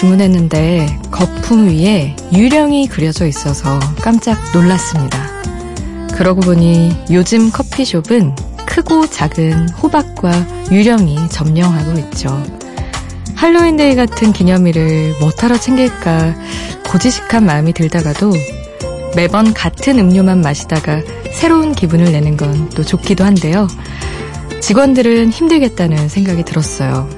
주문했는데 거품 위에 유령이 그려져 있어서 깜짝 놀랐습니다. 그러고 보니 요즘 커피숍은 크고 작은 호박과 유령이 점령하고 있죠. 할로윈데이 같은 기념일을 뭐하러 챙길까 고지식한 마음이 들다가도 매번 같은 음료만 마시다가 새로운 기분을 내는 건 또 좋기도 한데요. 직원들은 힘들겠다는 생각이 들었어요.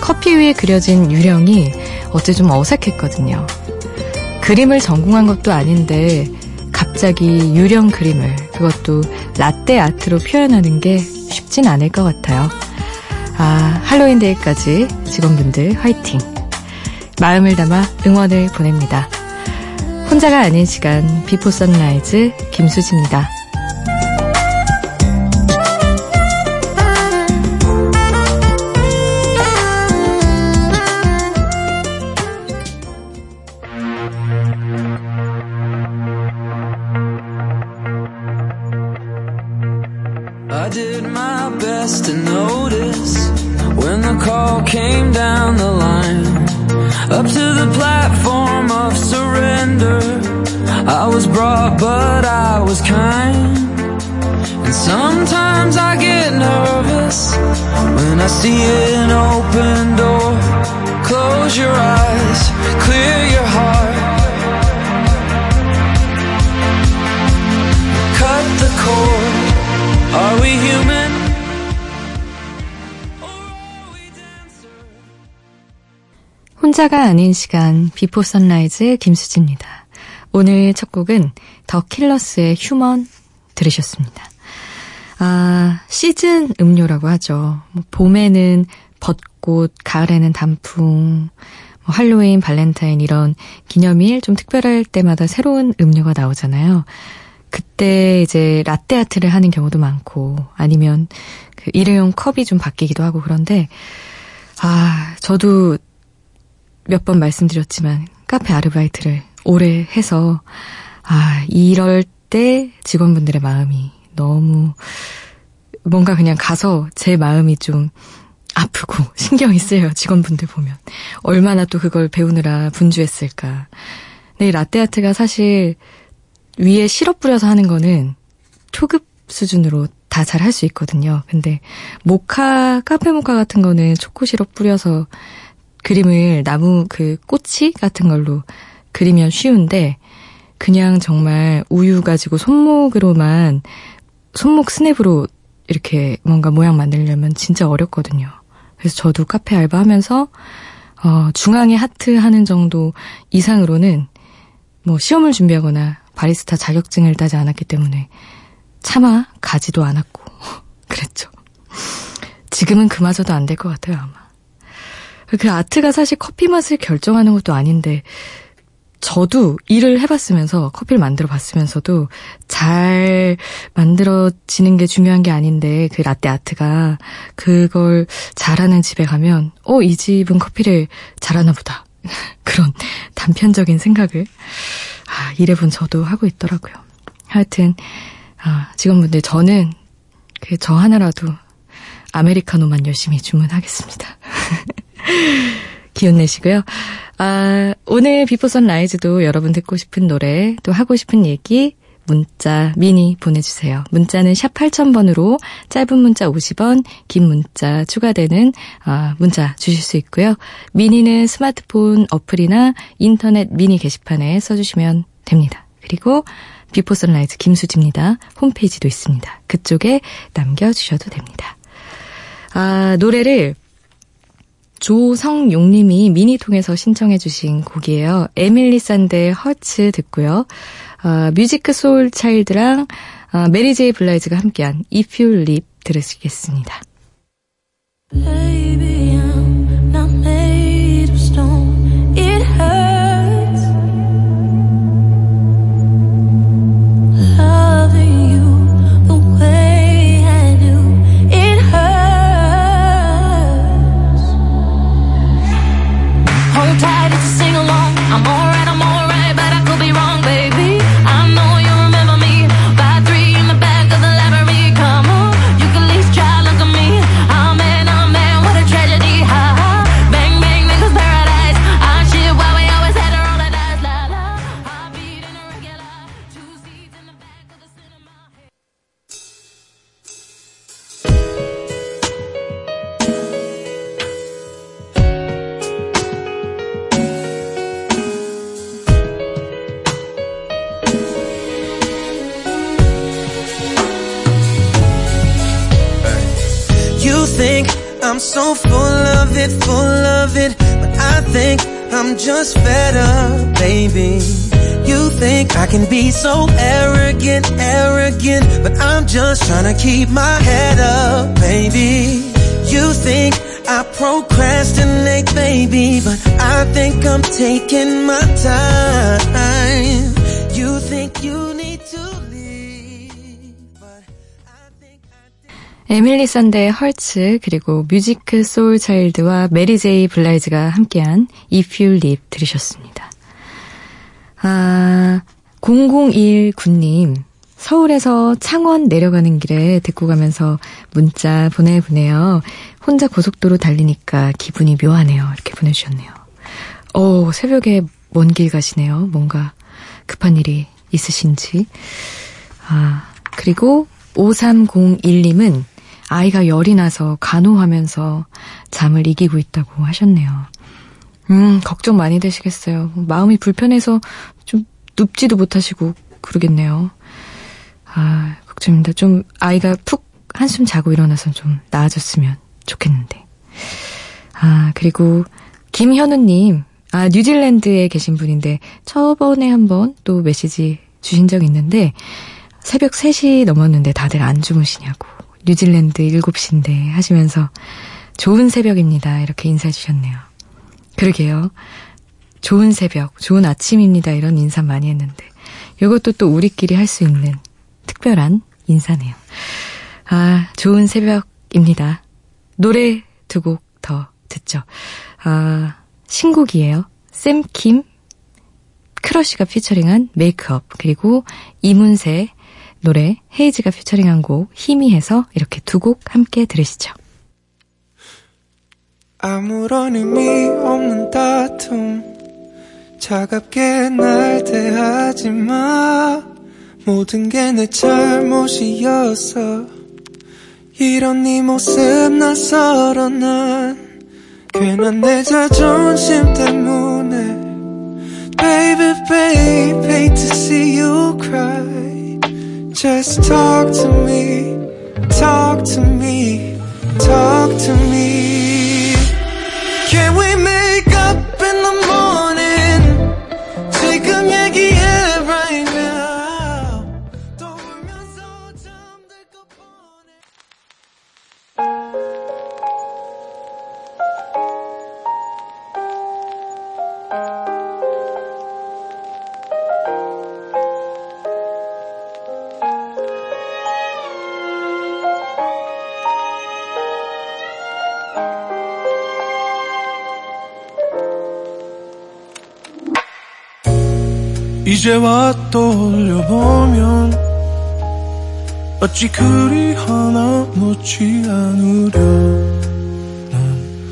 커피 위에 그려진 유령이 어째 좀 어색했거든요. 그림을 전공한 것도 아닌데 갑자기 유령 그림을 그것도 라떼 아트로 표현하는 게 쉽진 않을 것 같아요. 아, 할로윈데이까지 직원분들 화이팅! 마음을 담아 응원을 보냅니다. 혼자가 아닌 시간 Before Sunrise 김수지입니다. 아닌 시간 Before Sunrise 김수지입니다. 오늘 첫 곡은 The Killers의 Human 들으셨습니다. 아, 시즌 음료라고 하죠. 뭐 봄에는 벚꽃, 가을에는 단풍, 뭐 할로윈, 발렌타인 이런 기념일 좀 특별할 때마다 새로운 음료가 나오잖아요. 그때 이제 라떼 아트를 하는 경우도 많고 아니면 그 일회용 컵이 좀 바뀌기도 하고 그런데 아 저도 몇 번 말씀드렸지만 카페 아르바이트를 오래 해서 아 이럴 때 직원분들의 마음이 너무 뭔가 그냥 가서 제 마음이 좀 아프고 신경이 쓰여요 직원분들 보면 얼마나 또 그걸 배우느라 분주했을까. 네 라떼 아트가 사실 위에 시럽 뿌려서 하는 거는 초급 수준으로 다 잘 할 수 있거든요. 근데 모카, 카페 모카 같은 거는 초코 시럽 뿌려서 그림을 나무 그 꼬치 같은 걸로 그리면 쉬운데 그냥 정말 우유 가지고 손목으로만 손목 스냅으로 이렇게 뭔가 모양 만들려면 진짜 어렵거든요. 그래서 저도 카페 알바 하면서 어, 중앙에 하트 하는 정도 이상으로는 뭐 시험을 준비하거나 바리스타 자격증을 따지 않았기 때문에 차마 가지도 않았고 그랬죠. 지금은 그마저도 안 될 것 같아요 아마. 그 아트가 사실 커피 맛을 결정하는 것도 아닌데 저도 일을 해봤으면서 커피를 만들어 봤으면서도 잘 만들어지는 게 중요한 게 아닌데 그 라떼 아트가 그걸 잘하는 집에 가면 어 이 집은 커피를 잘하나 보다 그런 단편적인 생각을 아, 일해본 저도 하고 있더라고요. 하여튼 아, 직원분들 저는 그 저 하나라도 아메리카노만 열심히 주문하겠습니다. 기운 내시고요. 아, 오늘 Before Sunrise도 여러분 듣고 싶은 노래, 또 하고 싶은 얘기, 문자, 미니 보내주세요. 문자는 샵 8000번으로 짧은 문자 50원, 긴 문자 추가되는 아, 문자 주실 수 있고요. 미니는 스마트폰 어플이나 인터넷 미니 게시판에 써주시면 됩니다. 그리고 Before Sunrise 김수지입니다. 홈페이지도 있습니다. 그쪽에 남겨주셔도 됩니다. 아, 노래를 조성용님이 미니 통해서 신청해 주신 곡이에요. Emeli Sandé의 Hurts 듣고요. 어, Musiq Soulchild랑 어, Mary J. Blige가 함께한 If You Leave 들으시겠습니다. Baby, I'm so full of it, full of it. But I think I'm just fed up, baby. You think I can be so arrogant, arrogant. But I'm just trying to keep my head up, baby. You think I procrastinate, baby. But I think I'm taking my time. You think you Emeli Sandé의 Hurts 그리고 Musiq Soulchild와 Mary J. Blige가 함께한 If You Leave 들으셨습니다. 아, 0019님 서울에서 창원 내려가는 길에 듣고 가면서 문자 보내보네요. 혼자 고속도로 달리니까 기분이 묘하네요. 이렇게 보내주셨네요. 오, 새벽에 먼 길 가시네요. 뭔가 급한 일이 있으신지. 아, 그리고 5301님은 아이가 열이 나서 간호하면서 잠을 이기고 있다고 하셨네요. 음, 걱정 많이 되시겠어요. 마음이 불편해서 좀 눕지도 못하시고 그러겠네요. 아, 걱정입니다. 좀 아이가 푹 한숨 자고 일어나서 좀 나아졌으면 좋겠는데. 아, 그리고 김현우님, 아, 뉴질랜드에 계신 분인데, 저번에 한번 또 메시지 주신 적 있는데, 새벽 3시 넘었는데 다들 안 주무시냐고, 뉴질랜드 7시인데 하시면서, 좋은 새벽입니다. 이렇게 인사해 주셨네요. 그러게요. 좋은 새벽, 좋은 아침입니다. 이런 인사 많이 했는데, 이것도 또 우리끼리 할 수 있는 특별한 인사네요. 아, 좋은 새벽입니다. 노래 두 곡 더 듣죠. 아, 신곡이에요. 샘킴, 크러쉬가 피처링한 메이크업, 그리고 이문세 노래 헤이즈가 피처링한 곡 희미해서 이렇게 두 곡 함께 들으시죠. 아무런 의미 없는 다툼. 차갑게 날 대하지 마. 모든 게 내 잘못이었어 이런 네 모습 낯설어 난. 괜한 내 자존심 때문에. Baby babe hate to see you cry Just talk to me talk to me talk to me Can we make up in the morning 지금 얘기 이제와 떠올려보면 어찌 그리 하나 못지 않으려.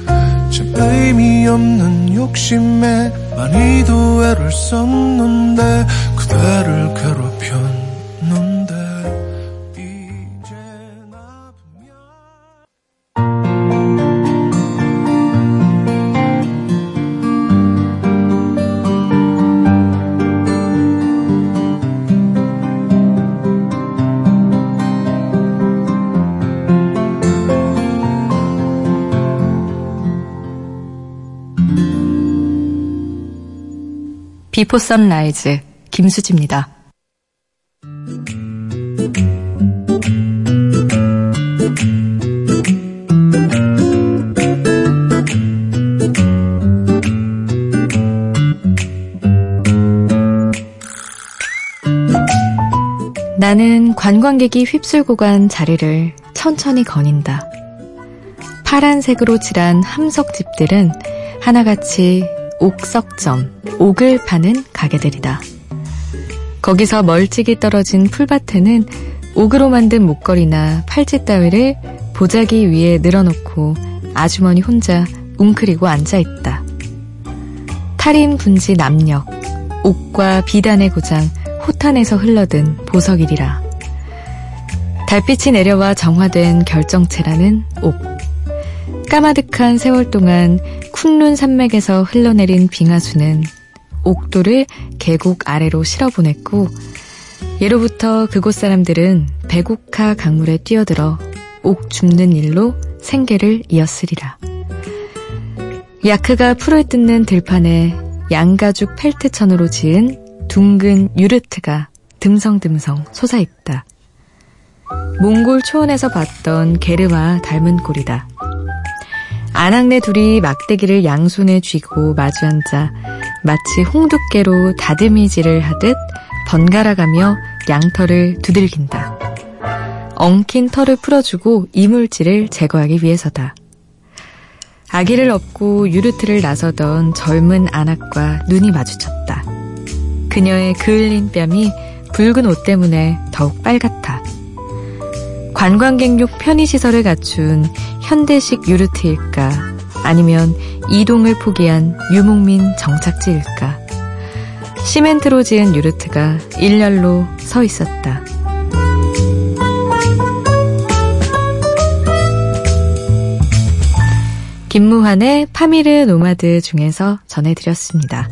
넌참 의미 없는 욕심에 많이도 애를 썼는데 그대를 괴롭혔 Before Sunrise 김수지입니다. 나는 관광객이 휩쓸고 간 자리를 천천히 거닌다. 파란색으로 칠한 함석집들은 하나같이 옥석점, 옥을 파는 가게들이다. 거기서 멀찍이 떨어진 풀밭에는 옥으로 만든 목걸이나 팔찌 따위를 보자기 위에 늘어놓고 아주머니 혼자 웅크리고 앉아있다. 탈인 군지 남녘, 옥과 비단의 고장 호탄에서 흘러든 보석이리라. 달빛이 내려와 정화된 결정체라는 옥. 까마득한 세월 동안 쿤룬 산맥에서 흘러내린 빙하수는 옥도를 계곡 아래로 실어보냈고 예로부터 그곳 사람들은 배국화 강물에 뛰어들어 옥 줍는 일로 생계를 이었으리라. 야크가 풀을 뜯는 들판에 양가죽 펠트천으로 지은 둥근 유르트가 듬성듬성 솟아있다. 몽골 초원에서 봤던 게르마 닮은 꼴이다. 아낙네 둘이 막대기를 양손에 쥐고 마주 앉아 마치 홍두깨로 다듬이질을 하듯 번갈아가며 양털을 두들긴다. 엉킨 털을 풀어주고 이물질을 제거하기 위해서다. 아기를 업고 유르트를 나서던 젊은 아낙과 눈이 마주쳤다. 그녀의 그을린 뺨이 붉은 옷 때문에 더욱 빨갛다. 관광객용 편의시설을 갖춘 현대식 유르트일까? 아니면 이동을 포기한 유목민 정착지일까? 시멘트로 지은 유르트가 일렬로 서 있었다. 김무환의 파미르 노마드 중에서 전해드렸습니다.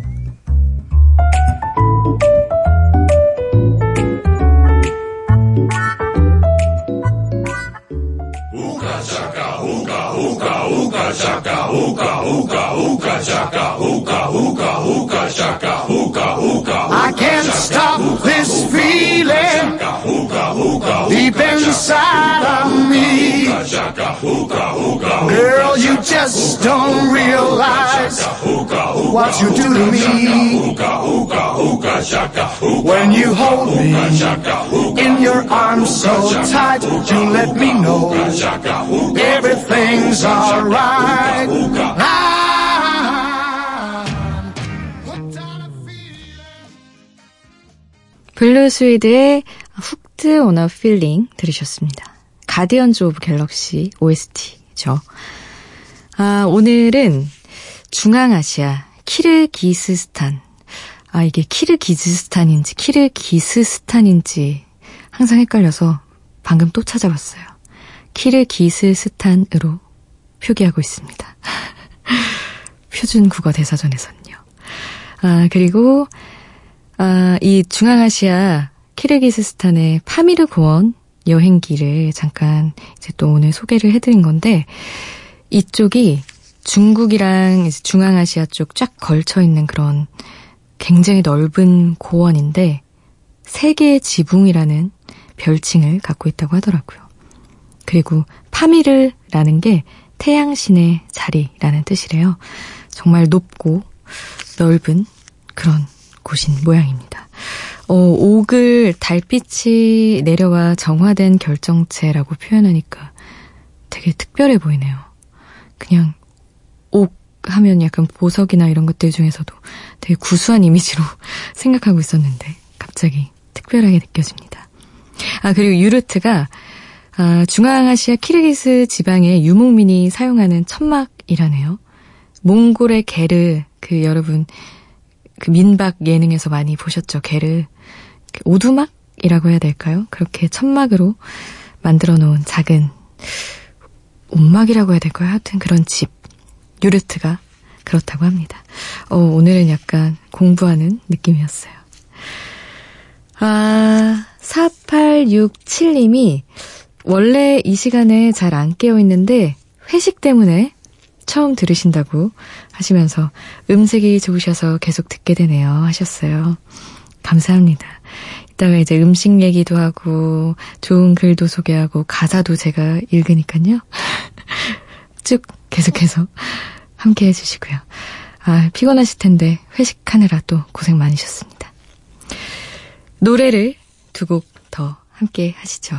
chaka, hookah, hookah, hookah, chaka, hookah, hookah, hookah, chaka, hookah. I can't stop this feeling deep inside of me. Girl, you just don't realize what you do to me. When you hold me in your arms so tight, you let me know everything's alright. 블루 스위드의 Hooked on a Feeling 들으셨습니다. Guardians of Galaxy OST죠. 아, 오늘은 중앙아시아 키르기스스탄. 아, 이게 키르기즈스탄인지 키르기스스탄인지 항상 헷갈려서 방금 또 찾아봤어요. 키르기스스탄으로 표기하고 있습니다. 표준 국어 대사전에서는요. 아, 그리고 아, 이 중앙아시아 키르기스스탄의 파미르 공원 여행기를 잠깐 이제 또 오늘 소개를 해드린 건데 이쪽이 중국이랑 중앙아시아 쪽 쫙 걸쳐 있는 그런 굉장히 넓은 고원인데 세계의 지붕이라는 별칭을 갖고 있다고 하더라고요. 그리고 파미르라는 게 태양신의 자리라는 뜻이래요. 정말 높고 넓은 그런 곳인 모양입니다. 어, 옥을 달빛이 내려와 정화된 결정체라고 표현하니까 되게 특별해 보이네요. 그냥 옥 하면 약간 보석이나 이런 것들 중에서도 되게 구수한 이미지로 생각하고 있었는데 갑자기 특별하게 느껴집니다. 아, 그리고 유르트가 아, 중앙아시아 키르기스 지방의 유목민이 사용하는 천막이라네요. 몽골의 게르, 그 여러분 그 민박 예능에서 많이 보셨죠, 개를. 오두막이라고 해야 될까요? 그렇게 천막으로 만들어 놓은 작은 옷막이라고 해야 될까요? 하여튼 그런 집, 유르트가 그렇다고 합니다. 어, 오늘은 약간 공부하는 느낌이었어요. 아, 4867님이 원래 이 시간에 잘 안 깨어 있는데 회식 때문에 처음 들으신다고 하시면서 음색이 좋으셔서 계속 듣게 되네요 하셨어요. 감사합니다. 이따가 이제 음식 얘기도 하고 좋은 글도 소개하고 가사도 제가 읽으니까요. 쭉 계속해서 함께 해주시고요. 아, 피곤하실 텐데 회식하느라 또 고생 많으셨습니다. 노래를 두 곡 더 함께 하시죠.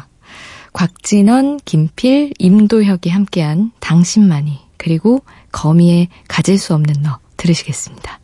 곽진원, 김필, 임도혁이 함께한 당신만이 그리고 거미의 가질 수 없는 너 들으시겠습니다.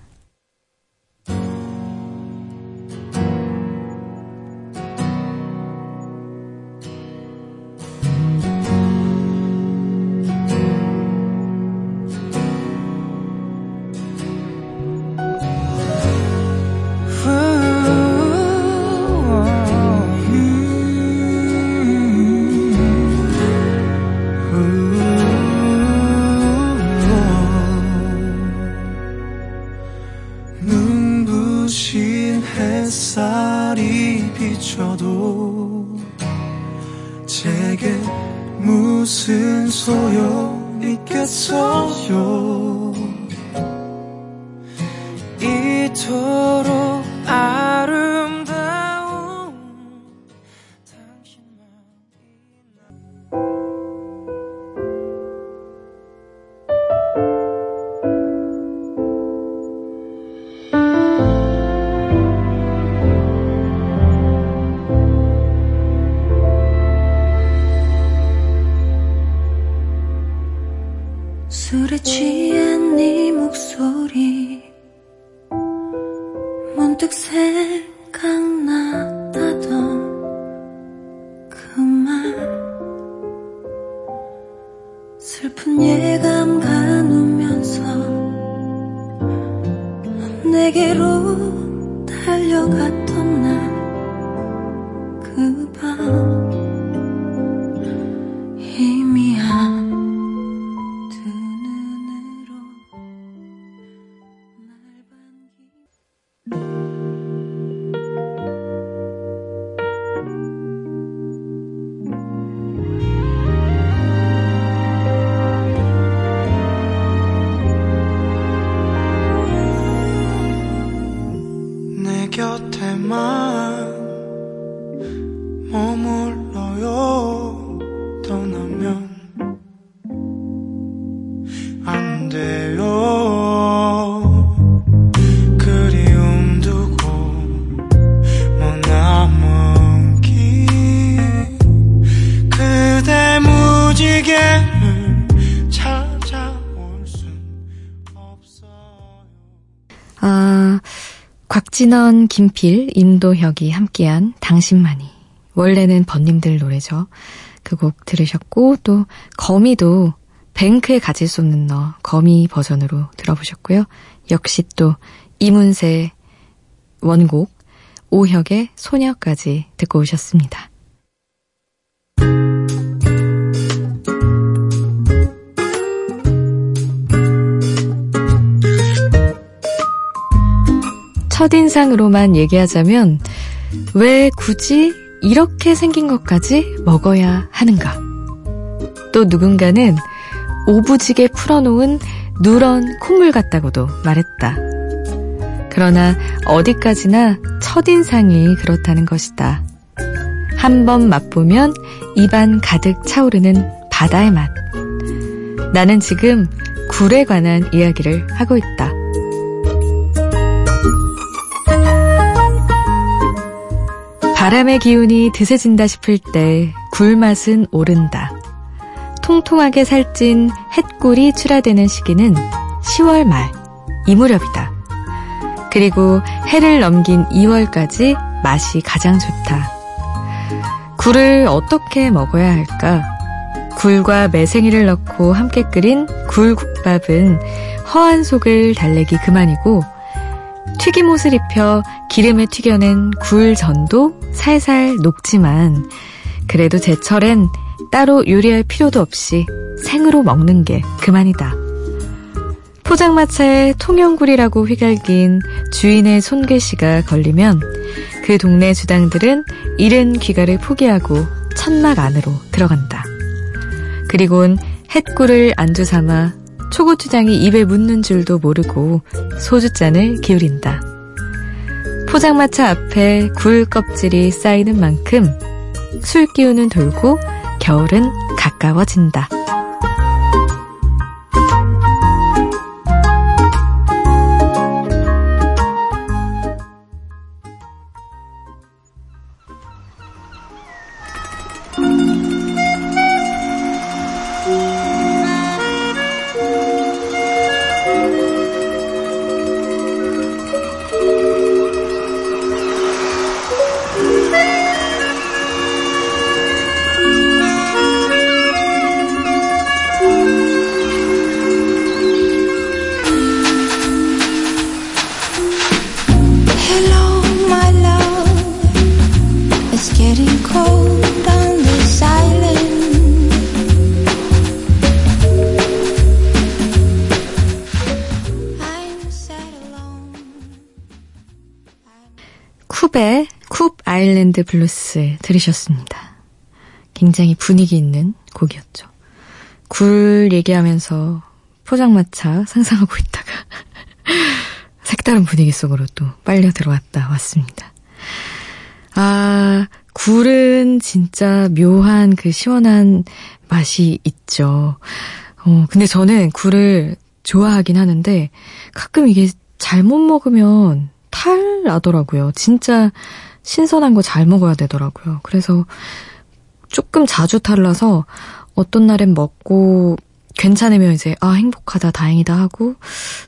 술에 취한 네 목소리 곽진원, 김필, 임도혁이 함께한 당신만이. 원래는 번님들 노래죠. 그 곡 들으셨고, 또, 거미도 뱅크에 가질 수 없는 너, 거미 버전으로 들어보셨고요. 역시 또, 이문세 원곡, 오혁의 소녀까지 듣고 오셨습니다. 첫인상으로만 얘기하자면 왜 굳이 이렇게 생긴 것까지 먹어야 하는가? 또 누군가는 오부지게 풀어놓은 누런 콧물 같다고도 말했다. 그러나 어디까지나 첫인상이 그렇다는 것이다. 한 번 맛보면 입안 가득 차오르는 바다의 맛. 나는 지금 굴에 관한 이야기를 하고 있다. 바람의 기운이 드세진다 싶을 때 굴맛은 오른다. 통통하게 살찐 햇꿀이 출하되는 시기는 10월 말, 이 무렵이다. 그리고 해를 넘긴 2월까지 맛이 가장 좋다. 굴을 어떻게 먹어야 할까? 굴과 매생이를 넣고 함께 끓인 굴국밥은 허한 속을 달래기 그만이고 튀김옷을 입혀 기름에 튀겨낸 굴 전도 살살 녹지만 그래도 제철엔 따로 요리할 필요도 없이 생으로 먹는 게 그만이다. 포장마차에 통영굴이라고 휘갈긴 주인의 손글씨가 걸리면 그 동네 주당들은 이른 귀가를 포기하고 천막 안으로 들어간다. 그리곤 햇굴을 안주 삼아 초고추장이 입에 묻는 줄도 모르고 소주잔을 기울인다. 포장마차 앞에 굴 껍질이 쌓이는 만큼 술 기운은 돌고 겨울은 가까워진다. 랜드 블루스 들으셨습니다. 굉장히 분위기 있는 곡이었죠. 굴 얘기하면서 포장마차 상상하고 있다가 색다른 분위기 속으로 또 빨려 들어왔다 왔습니다. 아, 굴은 진짜 묘한 그 시원한 맛이 있죠. 어, 근데 저는 굴을 좋아하긴 하는데 가끔 이게 잘못 먹으면 탈 나더라고요. 진짜 신선한 거 잘 먹어야 되더라고요. 그래서 조금 자주 탈나서 어떤 날엔 먹고 괜찮으면 이제 아 행복하다 다행이다 하고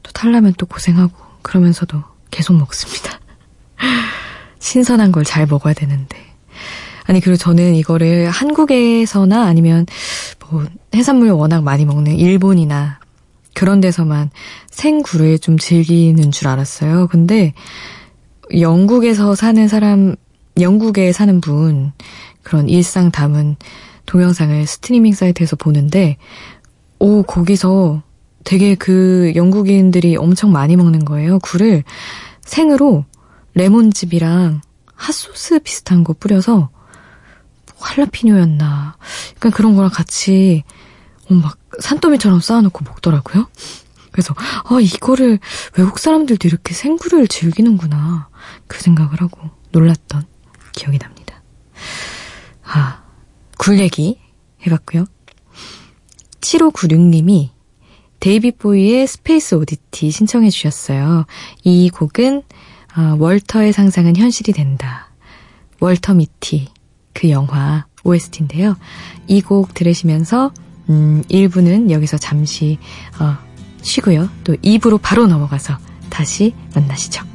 또 탈라면 또 고생하고 그러면서도 계속 먹습니다. 신선한 걸 잘 먹어야 되는데. 아니 그리고 저는 이거를 한국에서나 아니면 뭐 해산물 워낙 많이 먹는 일본이나 그런 데서만 생굴을 좀 즐기는 줄 알았어요. 근데 영국에서 사는 사람, 영국에 사는 분 그런 일상 담은 동영상을 스트리밍 사이트에서 보는데 오 거기서 되게 그 영국인들이 엄청 많이 먹는 거예요. 굴을 생으로 레몬즙이랑 핫소스 비슷한 거 뿌려서 할라피뇨였나 약간 그런 거랑 같이 어, 막 산더미처럼 쌓아놓고 먹더라고요. 그래서 아 이거를 외국 사람들도 이렇게 생굴을 즐기는구나 그 생각을 하고 놀랐던 기억이 납니다. 아, 굴 얘기 해봤고요. 7596님이 데이비드 보위의 Space Oddity 신청해 주셨어요. 이 곡은 어, 월터의 상상은 현실이 된다. 월터 미티 그 영화 OST인데요. 이 곡 들으시면서 음, 1부는 여기서 잠시 어, 쉬고요. 또 2부로 바로 넘어가서 다시 만나시죠.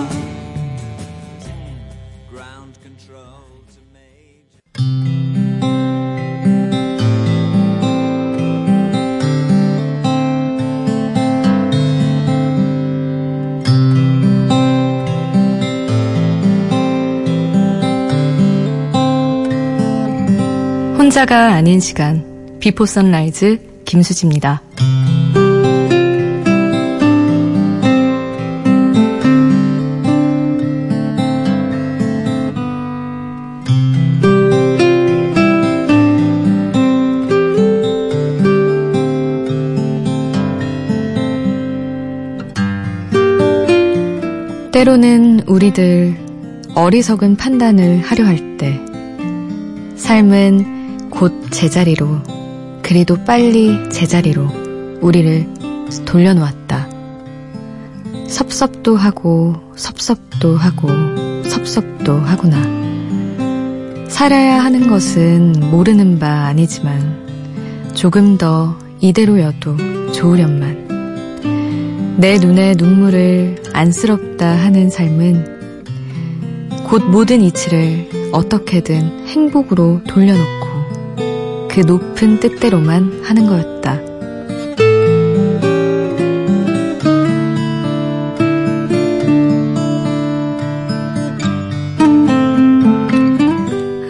혼자가 아닌 시간 비포 선라이즈 김수지입니다. 때로는 우리들 어리석은 판단을 하려 할 때 삶은 곧 제자리로 그리도 빨리 제자리로 우리를 돌려놓았다. 섭섭도 하고 섭섭도 하고 섭섭도 하구나. 살아야 하는 것은 모르는 바 아니지만 조금 더 이대로여도 좋으련만 내 눈에 눈물을 안쓰럽다 하는 삶은 곧 모든 이치를 어떻게든 행복으로 돌려놓고 그 높은 뜻대로만 하는 거였다.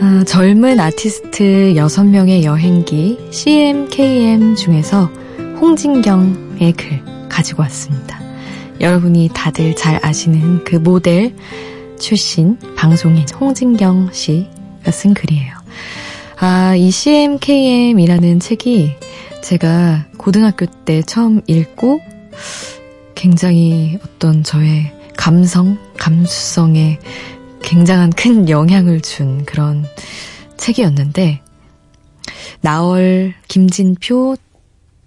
아, 젊은 아티스트 6명의 여행기 CMKM 중에서 홍진경의 글 가지고 왔습니다. 여러분이 다들 잘 아시는 그 모델 출신 방송인 홍진경 씨가 쓴 글이에요. 아, 이 CMKM이라는 책이 제가 고등학교 때 처음 읽고 굉장히 어떤 저의 감성, 감수성에 굉장한 큰 영향을 준 그런 책이었는데, 나얼, 김진표,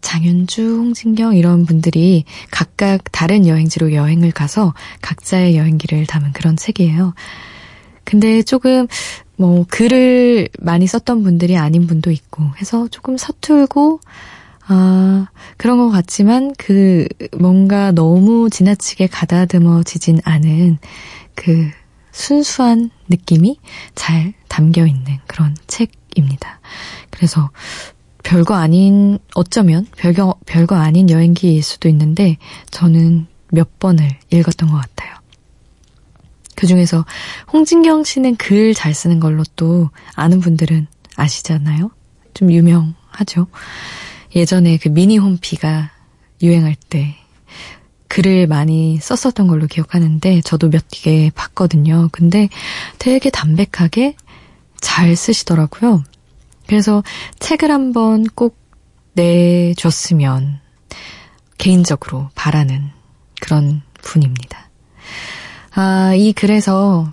장윤주, 홍진경 이런 분들이 각각 다른 여행지로 여행을 가서 각자의 여행기를 담은 그런 책이에요. 근데 조금 뭐 글을 많이 썼던 분들이 아닌 분도 있고 해서 조금 서툴고 아, 그런 것 같지만 그 뭔가 너무 지나치게 가다듬어지진 않은 그 순수한 느낌이 잘 담겨 있는 그런 책입니다. 그래서 별거 아닌, 어쩌면 별거, 별거 아닌 여행기일 수도 있는데 저는 몇 번을 읽었던 것 같아요. 그 중에서 홍진경 씨는 글 잘 쓰는 걸로 또 아는 분들은 아시잖아요? 좀 유명하죠? 예전에 그 미니 홈피가 유행할 때 글을 많이 썼었던 걸로 기억하는데 저도 몇 개 봤거든요. 근데 되게 담백하게 잘 쓰시더라고요. 그래서 책을 한번 꼭 내줬으면 개인적으로 바라는 그런 분입니다. 아, 이 글에서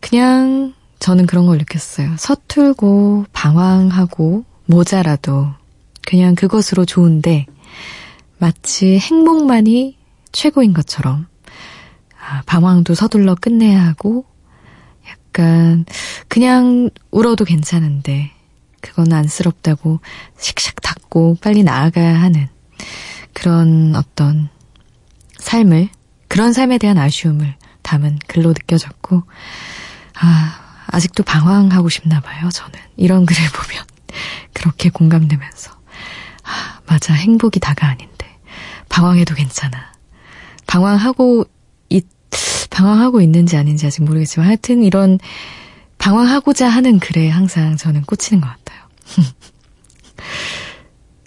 그냥 저는 그런 걸 느꼈어요. 서툴고 방황하고 모자라도 그냥 그것으로 좋은데 마치 행복만이 최고인 것처럼 아, 방황도 서둘러 끝내야 하고 약간 그냥 울어도 괜찮은데 그건 안쓰럽다고 씩씩 닫고 빨리 나아가야 하는 그런 어떤 삶을 그런 삶에 대한 아쉬움을 담은 글로 느껴졌고 아 아직도 방황하고 싶나 봐요 저는 이런 글을 보면 그렇게 공감되면서 아 맞아 행복이 다가 아닌데 방황해도 괜찮아 방황하고 있 방황하고 있는지 아닌지 아직 모르겠지만 하여튼 이런 방황하고자 하는 글에 항상 저는 꽂히는 것 같아요.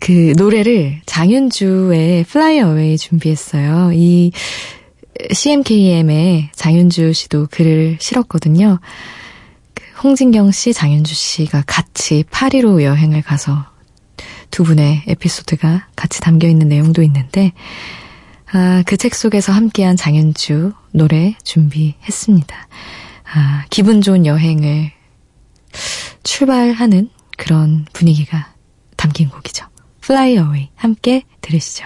그 노래를 장윤주의 Fly Away 준비했어요. 이 CMKM의 장윤주 씨도 글을 실었거든요. 그 홍진경 씨, 장윤주 씨가 같이 파리로 여행을 가서 두 분의 에피소드가 같이 담겨 있는 내용도 있는데, 아, 그 책 속에서 함께한 장윤주 노래 준비했습니다. 아, 기분 좋은 여행을 출발하는 그런 분위기가 담긴 곡이죠. Fly Away 함께 들으시죠.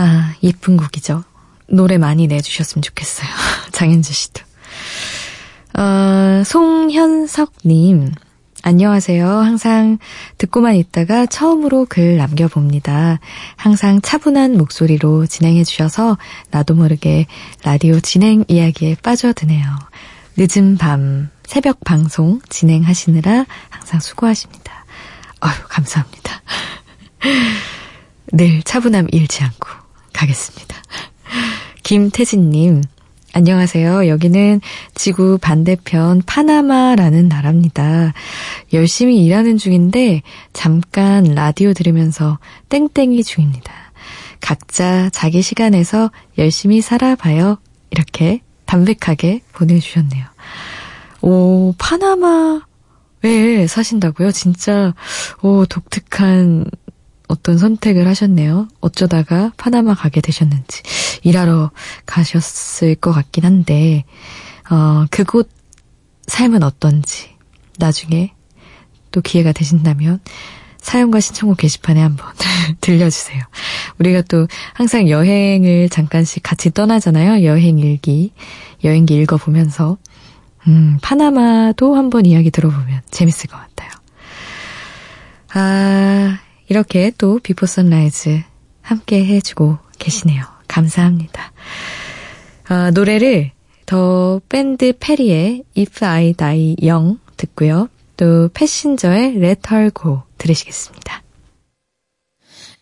아, 예쁜 곡이죠. 노래 많이 내주셨으면 좋겠어요. 장윤주 씨도. 어, 송현석님, 안녕하세요. 항상 듣고만 있다가 처음으로 글 남겨봅니다. 항상 차분한 목소리로 진행해주셔서 나도 모르게 라디오 진행 이야기에 빠져드네요. 늦은 밤, 새벽 방송 진행하시느라 항상 수고하십니다. 아유, 감사합니다. 늘 차분함 잃지 않고 가겠습니다. 김태진님, 안녕하세요. 여기는 지구 반대편 파나마라는 나라입니다. 열심히 일하는 중인데 잠깐 라디오 들으면서 땡땡이 중입니다. 각자 자기 시간에서 열심히 살아봐요. 이렇게 담백하게 보내주셨네요. 오, 파나마 왜 사신다고요? 진짜, 오, 독특한 어떤 선택을 하셨네요. 어쩌다가 파나마 가게 되셨는지. 일하러 가셨을 것 같긴 한데, 어, 그곳 삶은 어떤지, 나중에 또 기회가 되신다면, 사연과 신청곡 게시판에 한번 들려주세요. 우리가 또 항상 여행을 잠깐씩 같이 떠나잖아요. 여행 일기, 여행기 읽어보면서. 음, 파나마도 한번 이야기 들어보면 재밌을 것 같아요. 아, 이렇게 또 비포 선라이즈 함께 해주고 계시네요. 감사합니다. 아, 노래를 더 밴드 페리의 If I Die Young 듣고요. 또 패신저의 Let Her Go 들으시겠습니다.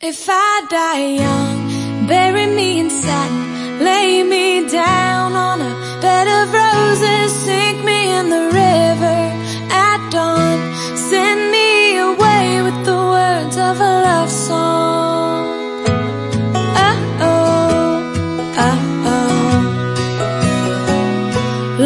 If I die young, bury me in satin, lay me down on a bed of roses, sink me in the river of a love song. Oh, oh, oh, oh.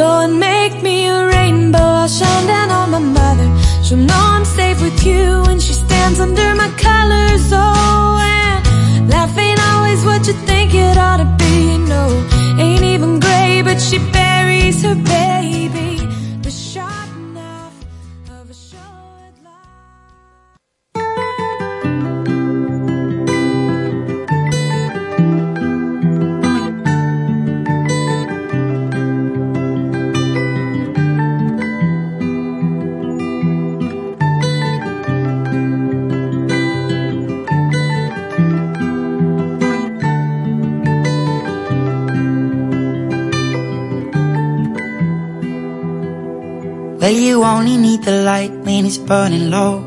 Lord, make me a rainbow. I'll shine down on my mother. She'll know I'm safe with you when she stands under my colors. Oh, and life ain't always what you think it ought to be. No, ain't even gray, but she buries her bed. You only need the light when it's burning low.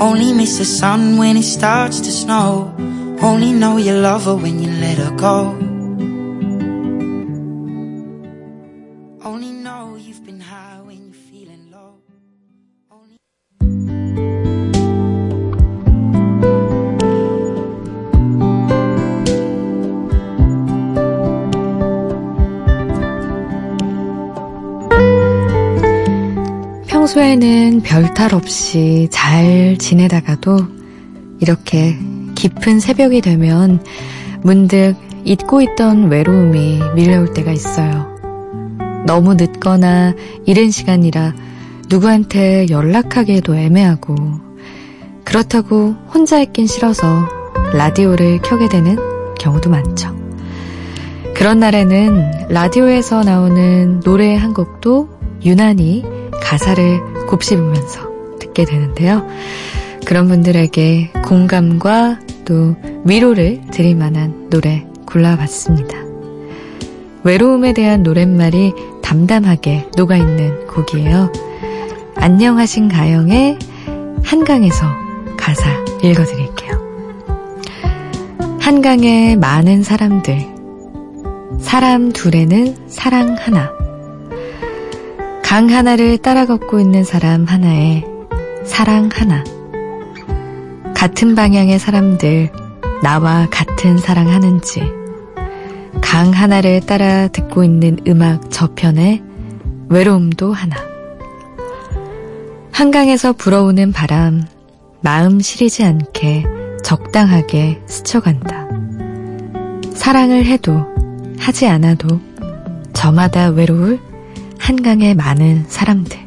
Only miss the sun when it starts to snow. Only know you love her when you let her go. 평소에는 별 탈 없이 잘 지내다가도 이렇게 깊은 새벽이 되면 문득 잊고 있던 외로움이 밀려올 때가 있어요. 너무 늦거나 이른 시간이라 누구한테 연락하기에도 애매하고 그렇다고 혼자 있긴 싫어서 라디오를 켜게 되는 경우도 많죠. 그런 날에는 라디오에서 나오는 노래 한 곡도 유난히 가사를 곱씹으면서 듣게 되는데요. 그런 분들에게 공감과 또 위로를 드릴 만한 노래 골라봤습니다. 외로움에 대한 노랫말이 담담하게 녹아있는 곡이에요. 안녕하신 가영의 한강에서 가사 읽어드릴게요. 한강에 많은 사람들, 사람 둘에는 사랑 하나. 강 하나를 따라 걷고 있는 사람 하나에 사랑 하나. 같은 방향의 사람들, 나와 같은 사랑하는지. 강 하나를 따라 듣고 있는 음악 저편에 외로움도 하나. 한강에서 불어오는 바람, 마음 시리지 않게 적당하게 스쳐간다. 사랑을 해도 하지 않아도 저마다 외로울 한강의 많은 사람들.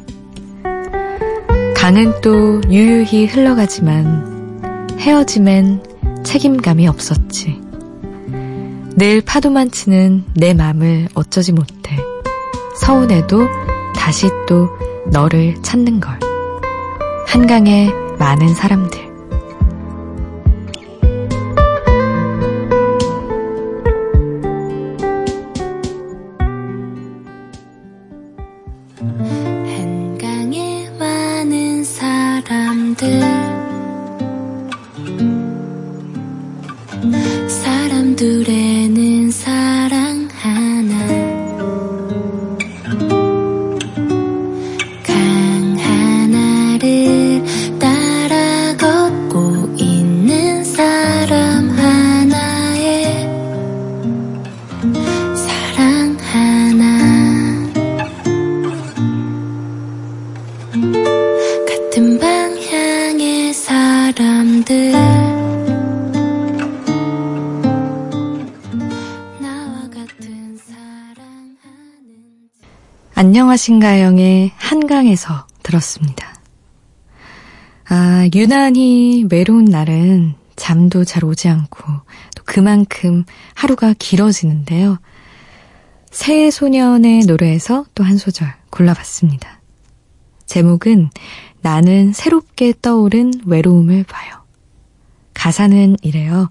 강은 또 유유히 흘러가지만 헤어짐엔 책임감이 없었지. 늘 파도만 치는 내 맘을 어쩌지 못해. 서운해도 다시 또 너를 찾는 걸. 한강의 많은 사람들. 사람들에 안녕하신가영의 한강에서 들었습니다. 아, 유난히 외로운 날은 잠도 잘 오지 않고 또 그만큼 하루가 길어지는데요. 새 소년의 노래에서 또 한 소절 골라봤습니다. 제목은 나는 새롭게 떠오른 외로움을 봐요. 가사는 이래요.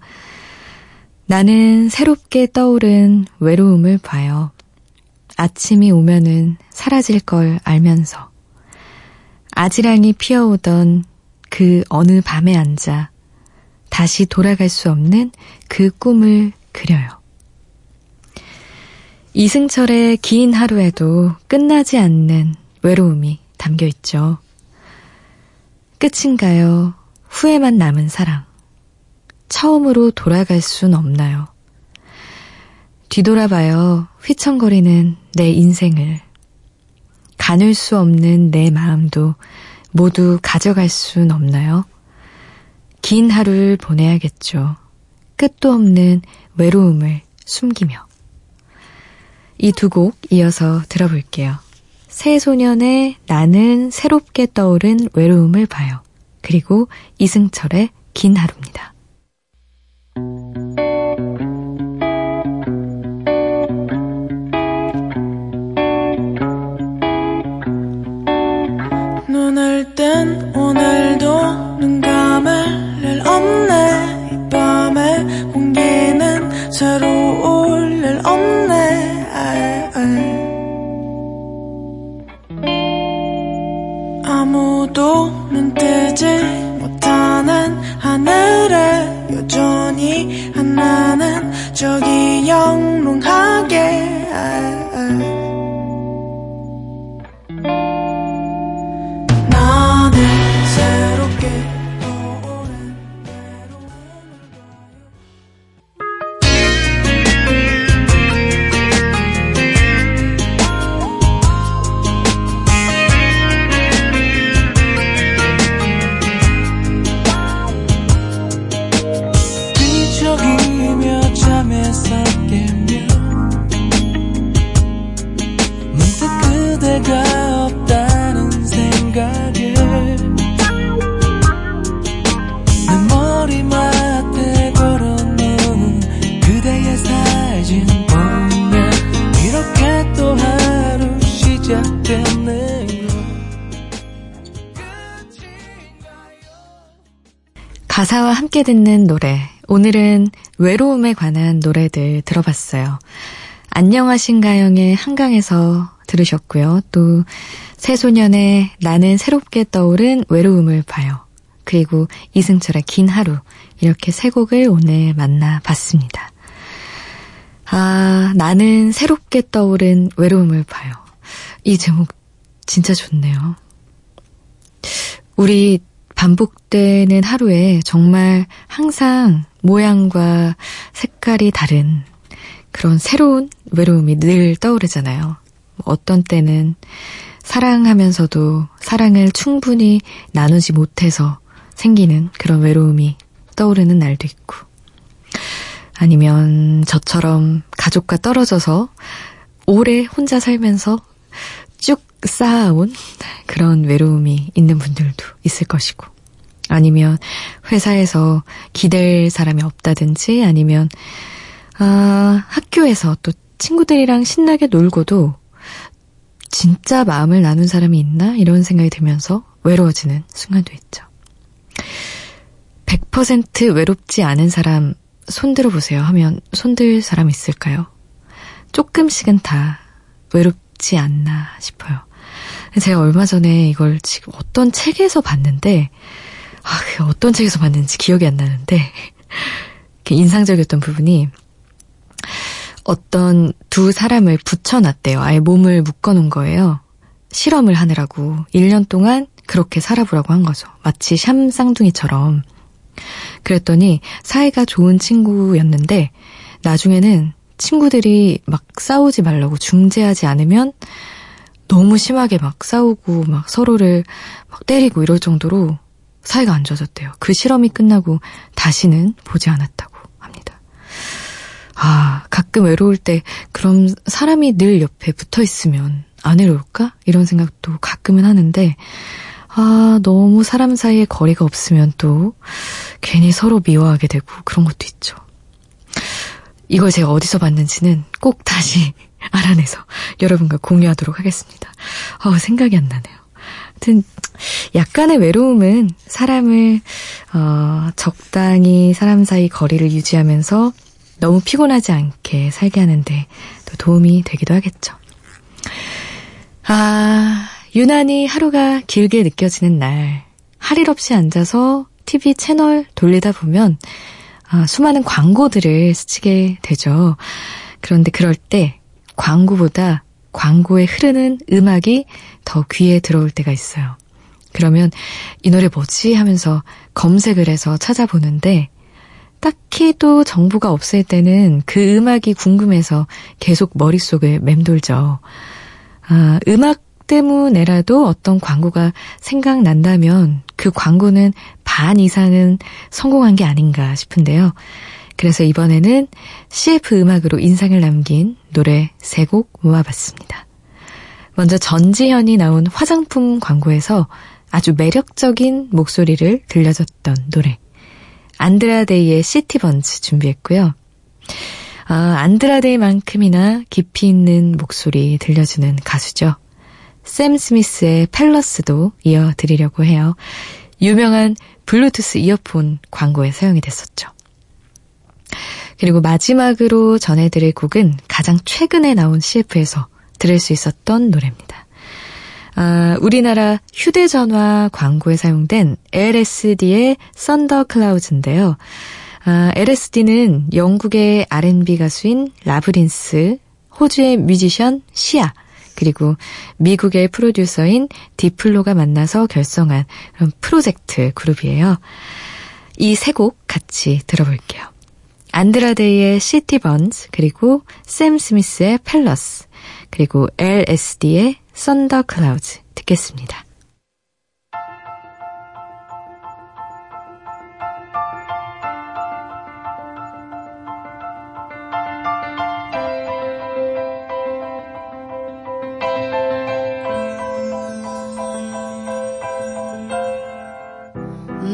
나는 새롭게 떠오른 외로움을 봐요. 아침이 오면은 사라질 걸 알면서 아지랑이 피어오던 그 어느 밤에 앉아 다시 돌아갈 수 없는 그 꿈을 그려요. 이승철의 긴 하루에도 끝나지 않는 외로움이 담겨 있죠. 끝인가요? 후회만 남은 사랑. 처음으로 돌아갈 순 없나요? 뒤돌아봐요. 휘청거리는 내 인생을. 나눌 수 없는 내 마음도 모두 가져갈 순 없나요? 긴 하루를 보내야겠죠. 끝도 없는 외로움을 숨기며. 이 두 곡 이어서 들어볼게요. 새소년의 나는 새롭게 떠오른 외로움을 봐요. 그리고 이승철의 긴 하루입니다. 뜬 오늘도 눈 감을 일 없네 이 밤에 공기는 새로울 일 없네. 아무도 눈 뜨지 못하는 하늘에 여전히 하나는 저기 영롱하게 잠에서 깨면 문득 그대가 없다는 생각에 내 머리맡에 걸어놓은 그대의 사진 보면 이렇게 또 하루 시작됐네요 가사와 함께 듣는 노래. 오늘은 외로움에 관한 노래들 들어봤어요. 안녕하신가영의 한강에서 들으셨고요. 또 새소년의 나는 새롭게 떠오른 외로움을 봐요. 그리고 이승철의 긴 하루 이렇게 세 곡을 오늘 만나봤습니다. 아, 나는 새롭게 떠오른 외로움을 봐요. 이 제목 진짜 좋네요. 우리 반복되는 하루에 정말 항상 모양과 색깔이 다른 그런 새로운 외로움이 늘 떠오르잖아요. 어떤 때는 사랑하면서도 사랑을 충분히 나누지 못해서 생기는 그런 외로움이 떠오르는 날도 있고, 아니면 저처럼 가족과 떨어져서 오래 혼자 살면서 쭉 쌓아온 그런 외로움이 있는 분들도 있을 것이고, 아니면 회사에서 기댈 사람이 없다든지, 아니면, 아, 학교에서 또 친구들이랑 신나게 놀고도 진짜 마음을 나눈 사람이 있나? 이런 생각이 들면서 외로워지는 순간도 있죠. 100% 외롭지 않은 사람 손 들어 보세요 하면 손들 사람 있을까요? 조금씩은 다 외롭 지 않나 싶어요. 제가 얼마 전에 이걸 지금 어떤 책에서 봤는데, 아, 그 어떤 책에서 봤는지 기억이 안 나는데, 인상적이었던 부분이, 어떤 두 사람을 붙여놨대요. 아예 몸을 묶어놓은 거예요. 실험을 하느라고 1년 동안 그렇게 살아보라고 한 거죠. 마치 샴 쌍둥이처럼. 그랬더니 사이가 좋은 친구였는데 나중에는 친구들이 막 싸우지 말라고 중재하지 않으면 너무 심하게 막 싸우고 막 서로를 막 때리고 이럴 정도로 사이가 안 좋아졌대요. 그 실험이 끝나고 다시는 보지 않았다고 합니다. 아, 가끔 외로울 때 그럼 사람이 늘 옆에 붙어 있으면 안 외로울까? 이런 생각도 가끔은 하는데 아, 너무 사람 사이에 거리가 없으면 또 괜히 서로 미워하게 되고 그런 것도 있죠. 이걸 제가 어디서 봤는지는 꼭 다시 알아내서 여러분과 공유하도록 하겠습니다. 어, 생각이 안 나네요. 하여튼 약간의 외로움은 사람을 어, 적당히 사람 사이 거리를 유지하면서 너무 피곤하지 않게 살게 하는데 또 도움이 되기도 하겠죠. 아, 유난히 하루가 길게 느껴지는 날, 할 일 없이 앉아서 TV 채널 돌리다 보면 아, 수많은 광고들을 스치게 되죠. 그런데 그럴 때 광고보다 광고에 흐르는 음악이 더 귀에 들어올 때가 있어요. 그러면 이 노래 뭐지 하면서 검색을 해서 찾아보는데 딱히 또 정보가 없을 때는 그 음악이 궁금해서 계속 머릿속을 맴돌죠. 아, 음악 때문에라도 어떤 광고가 생각난다면 그 광고는 반 이상은 성공한 게 아닌가 싶은데요. 그래서 이번에는 CF 음악으로 인상을 남긴 노래 세 곡 모아봤습니다. 먼저 전지현이 나온 화장품 광고에서 아주 매력적인 목소리를 들려줬던 노래. 안드라데이의 시티번즈 준비했고요. 아, 안드라데이만큼이나 깊이 있는 목소리 들려주는 가수죠. 샘 스미스의 팰러스도 이어드리려고 해요. 유명한 블루투스 이어폰 광고에 사용이 됐었죠. 그리고 마지막으로 전해드릴 곡은 가장 최근에 나온 CF에서 들을 수 있었던 노래입니다. 아, 우리나라 휴대전화 광고에 사용된 LSD의 썬더 클라우즈인데요. 아, LSD는 영국의 R&B 가수인 라브린스, 호주의 뮤지션 시아, 그리고 미국의 프로듀서인 디플로가 만나서 결성한 그런 프로젝트 그룹이에요. 이 세 곡 같이 들어볼게요. 안드라데이의 City Burns, 그리고 샘 스미스의 Palace, 그리고 LSD의 Thunderclouds 듣겠습니다.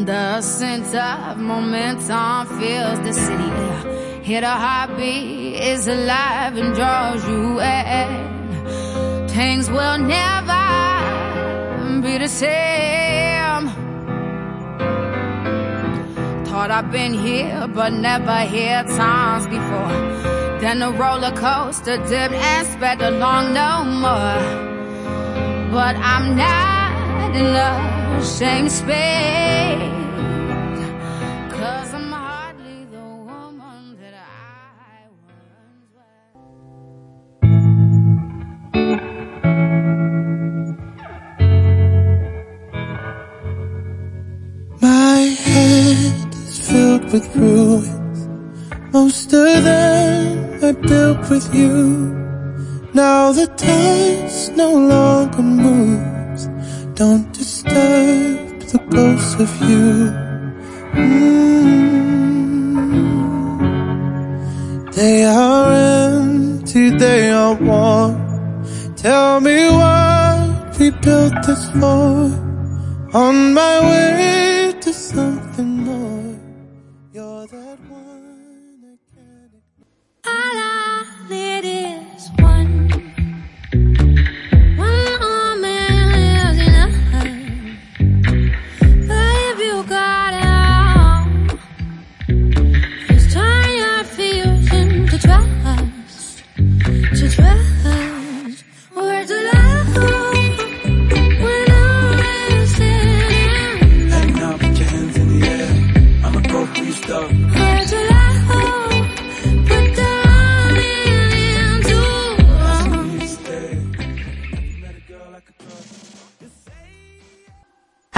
The sense of momentum fills the city. Hit a heartbeat is alive and draws you in. Things will never be the same. Thought I've been here, but never here times before. Then the roller coaster dipped and sped along no more. But I'm not same space. Cause I'm hardly the woman that I once was. My head is filled with ruins. Most of them I built with you. Now the dust no longer moves. Don't disturb the ghosts of you. Mm. They are empty, they are warm. Tell me what we built this for. On my way to something more.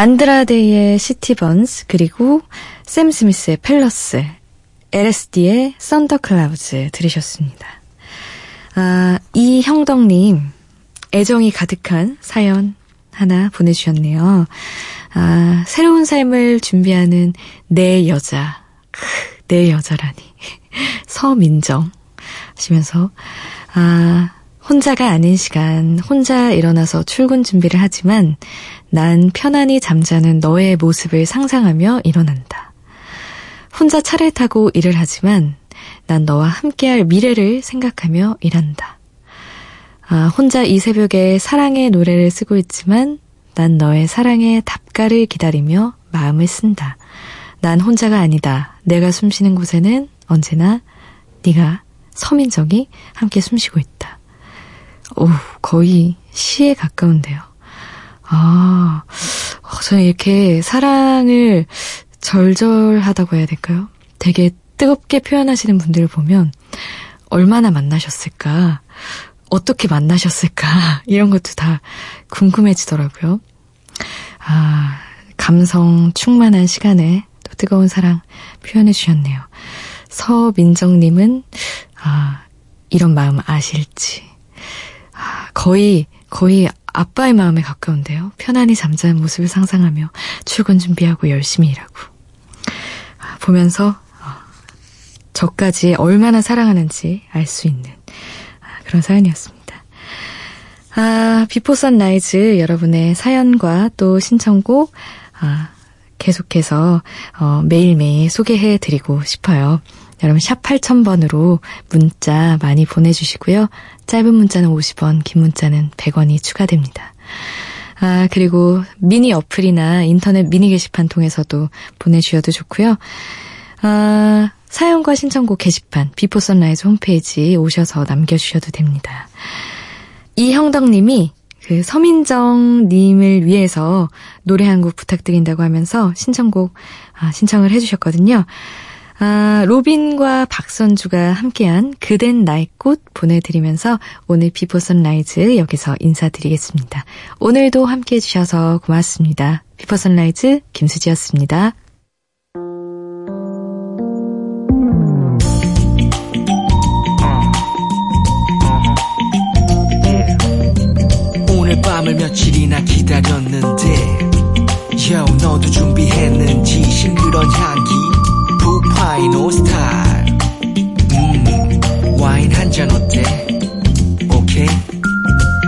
안드라데이의 City Burns, 그리고 샘 스미스의 Palace, LSD의 Thunderclouds 들으셨습니다. 아, 이형덕님, 애정이 가득한 사연 하나 보내주셨네요. 아, 새로운 삶을 준비하는 내 여자. 크, 내 여자라니. 서민정 하시면서, 아, 혼자가 아닌 시간, 혼자 일어나서 출근 준비를 하지만 난 편안히 잠자는 너의 모습을 상상하며 일어난다. 혼자 차를 타고 일을 하지만 난 너와 함께할 미래를 생각하며 일한다. 아, 혼자 이 새벽에 사랑의 노래를 쓰고 있지만 난 너의 사랑의 답가를 기다리며 마음을 쓴다. 난 혼자가 아니다. 내가 숨쉬는 곳에는 언제나 네가 서민정이 함께 숨쉬고 있다. 오, 거의 시에 가까운데요. 아, 어, 저는 이렇게 사랑을 절절하다고 해야 될까요? 되게 뜨겁게 표현하시는 분들을 보면 얼마나 만나셨을까? 어떻게 만나셨을까? 이런 것도 다 궁금해지더라고요. 아, 감성 충만한 시간에 또 뜨거운 사랑 표현해 주셨네요. 서민정님은, 아, 이런 마음 아실지. 아, 거의, 거의 아빠의 마음에 가까운데요. 편안히 잠자는 모습을 상상하며 출근 준비하고 열심히 일하고. 아, 보면서 어, 저까지 얼마나 사랑하는지 알 수 있는 아, 그런 사연이었습니다. 아, 비포 선라이즈 여러분의 사연과 또 신청곡 아, 계속해서 어, 매일매일 소개해 드리고 싶어요. 여러분 샵 8000번으로 문자 많이 보내주시고요. 짧은 문자는 50원, 긴 문자는 100원이 추가됩니다. 아, 그리고 미니 어플이나 인터넷 미니 게시판 통해서도 보내주셔도 좋고요. 아, 사연과 신청곡 게시판, 비포 선라이즈 홈페이지 오셔서 남겨주셔도 됩니다. 이형덕님이 그 서민정 님을 위해서 노래 한 곡 부탁드린다고 하면서 신청곡 아, 신청을 해주셨거든요. 아, 로빈과 박선주가 함께한 그댄 나의 꽃 보내드리면서 오늘 비포 선라이즈 여기서 인사드리겠습니다. 오늘도 함께 해주셔서 고맙습니다. 비포 선라이즈 김수지였습니다. 밤을 며칠이나 기다렸는데 Yo 너도 준비했는지 싱그런 향기? 푸파이노 스타일. 음 와인 한 잔 어때? 오케이?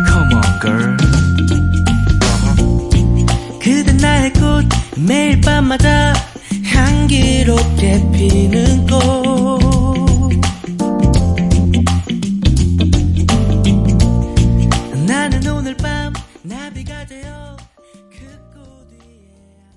Come on girl. Uh-huh. 그대 나의 꽃 매일 밤마다 향기롭게 피는 꽃